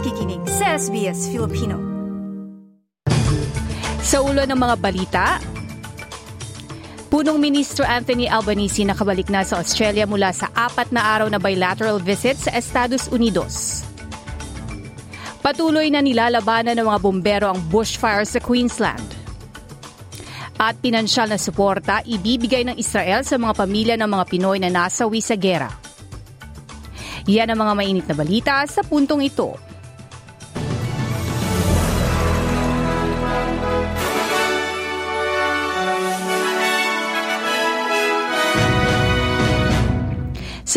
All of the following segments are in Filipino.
nakikinig sa SBS Filipino. Sa ulo ng mga balita, Punong Ministro Anthony Albanese nakabalik na sa Australia mula sa apat na araw na bilateral visit sa Estados Unidos. Patuloy na nilalabanan ng mga bombero ang bushfire sa Queensland. At pinansyal na suporta ibibigay ng Israel sa mga pamilya ng mga Pinoy na nasawi sa gera. Yan ang mga mainit na balita sa puntong ito.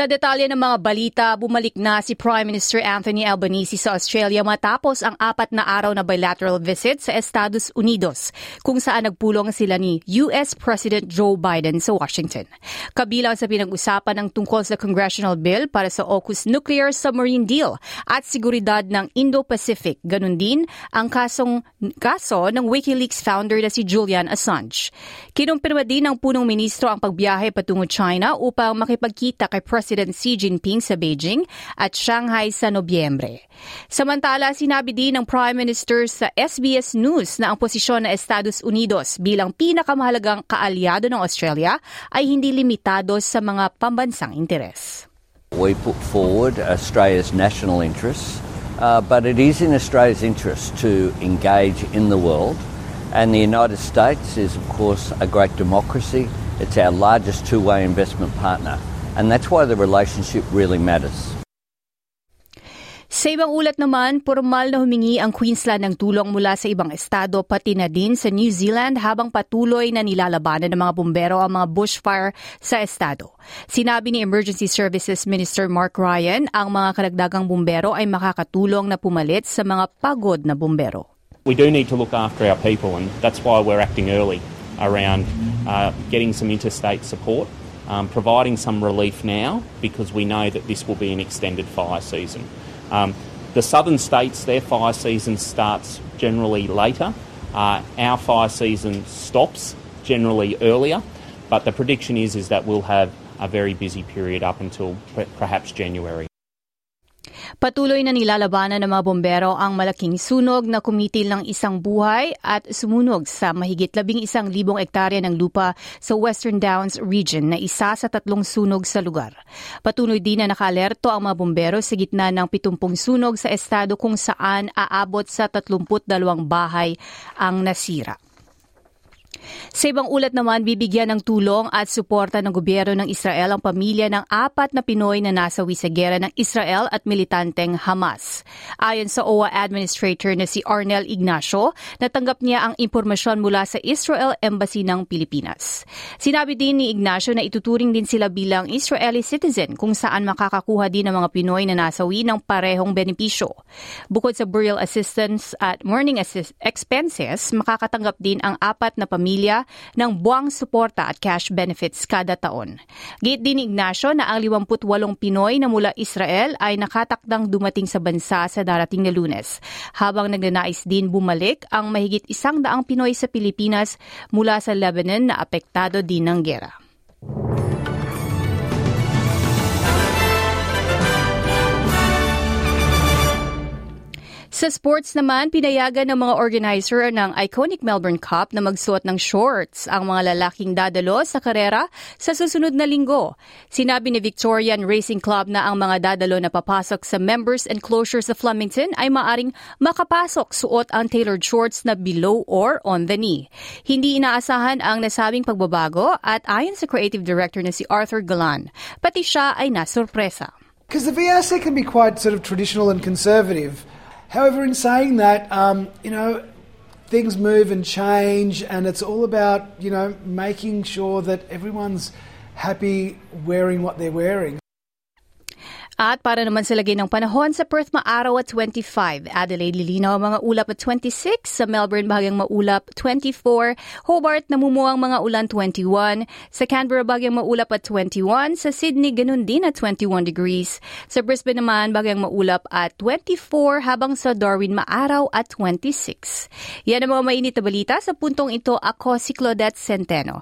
Sa detalye ng mga balita, bumalik na si Prime Minister Anthony Albanese sa Australia matapos ang apat na araw na bilateral visit sa Estados Unidos, kung saan nagpulong sila ni US President Joe Biden sa Washington. Kabilang sa pinag-usapan ng tungkol sa congressional bill para sa AUKUS nuclear submarine deal at seguridad ng Indo-Pacific. Ganon din ang kasong, kaso ng WikiLeaks founder na si Julian Assange. Kinumpirma din ng punong ministro ang pagbiyahe patungo China upang makipagkita kay President President Xi Jinping sa Beijing at Shanghai sa Nobyembre. Samantala, sinabi din ng Prime Minister sa SBS News na ang posisyon ng Estados Unidos bilang pinakamahalagang kaalyado ng Australia ay hindi limitado sa mga pambansang interes. We put forward Australia's national interests, uh, but it is in Australia's interest to engage in the world. And the United States is, of course, a great democracy. It's our largest two way investment partner. And that's why the relationship really matters. Sa ibang ulat naman, formal na humingi ang Queensland ng tulong mula sa ibang estado pati na din sa New Zealand habang patuloy na nilalabanan ng mga bumbero ang mga bushfire sa estado. Sinabi ni Emergency Services Minister Mark Ryan, ang mga karagdagang bumbero ay makakatulong na pumalit sa mga pagod na bumbero. We do need to look after our people and that's why we're acting early around uh, getting some interstate support um, providing some relief now because we know that this will be an extended fire season. Um, the southern states, their fire season starts generally later. Uh, our fire season stops generally earlier, but the prediction is, is that we'll have a very busy period up until perhaps January. Patuloy na nilalabanan ng mga bombero ang malaking sunog na kumitil ng isang buhay at sumunog sa mahigit labing isang libong ektarya ng lupa sa Western Downs region na isa sa tatlong sunog sa lugar. Patuloy din na nakaalerto ang mga bombero sa gitna ng 70 sunog sa estado kung saan aabot sa 32 bahay ang nasira. Sa ibang ulat naman, bibigyan ng tulong at suporta ng gobyerno ng Israel ang pamilya ng apat na Pinoy na nasawi sa gera ng Israel at militanteng Hamas. Ayon sa OWA Administrator na si Arnel Ignacio, natanggap niya ang impormasyon mula sa Israel Embassy ng Pilipinas. Sinabi din ni Ignacio na ituturing din sila bilang Israeli citizen kung saan makakakuha din ng mga Pinoy na nasawi ng parehong benepisyo. Bukod sa burial assistance at mourning assist expenses, makakatanggap din ang apat na pamilya pamilya ng buwang suporta at cash benefits kada taon. Gate din Ignacio na ang 58 Pinoy na mula Israel ay nakatakdang dumating sa bansa sa darating na lunes, habang nagnanais din bumalik ang mahigit isang daang Pinoy sa Pilipinas mula sa Lebanon na apektado din ng gera. Sa sports naman, pinayagan ng mga organizer ng iconic Melbourne Cup na magsuot ng shorts ang mga lalaking dadalo sa karera sa susunod na linggo. Sinabi ni Victorian Racing Club na ang mga dadalo na papasok sa members enclosure sa Flemington ay maaring makapasok suot ang tailored shorts na below or on the knee. Hindi inaasahan ang nasabing pagbabago at ayon sa creative director na si Arthur Galan, pati siya ay nasurpresa. Because the VRC can be quite sort of traditional and conservative. However, in saying that, um, you know, things move and change, and it's all about, you know, making sure that everyone's happy wearing what they're wearing. At para naman sa lagay ng panahon, sa Perth maaraw at 25, Adelaide lilinaw mga ulap at 26, sa Melbourne bahagyang maulap 24, Hobart namumuang mga ulan 21, sa Canberra bahagyang maulap at 21, sa Sydney ganun din at 21 degrees, sa Brisbane naman bahagyang maulap at 24, habang sa Darwin maaraw at 26. Yan ang mga mainit na balita sa puntong ito. Ako si Claudette Centeno.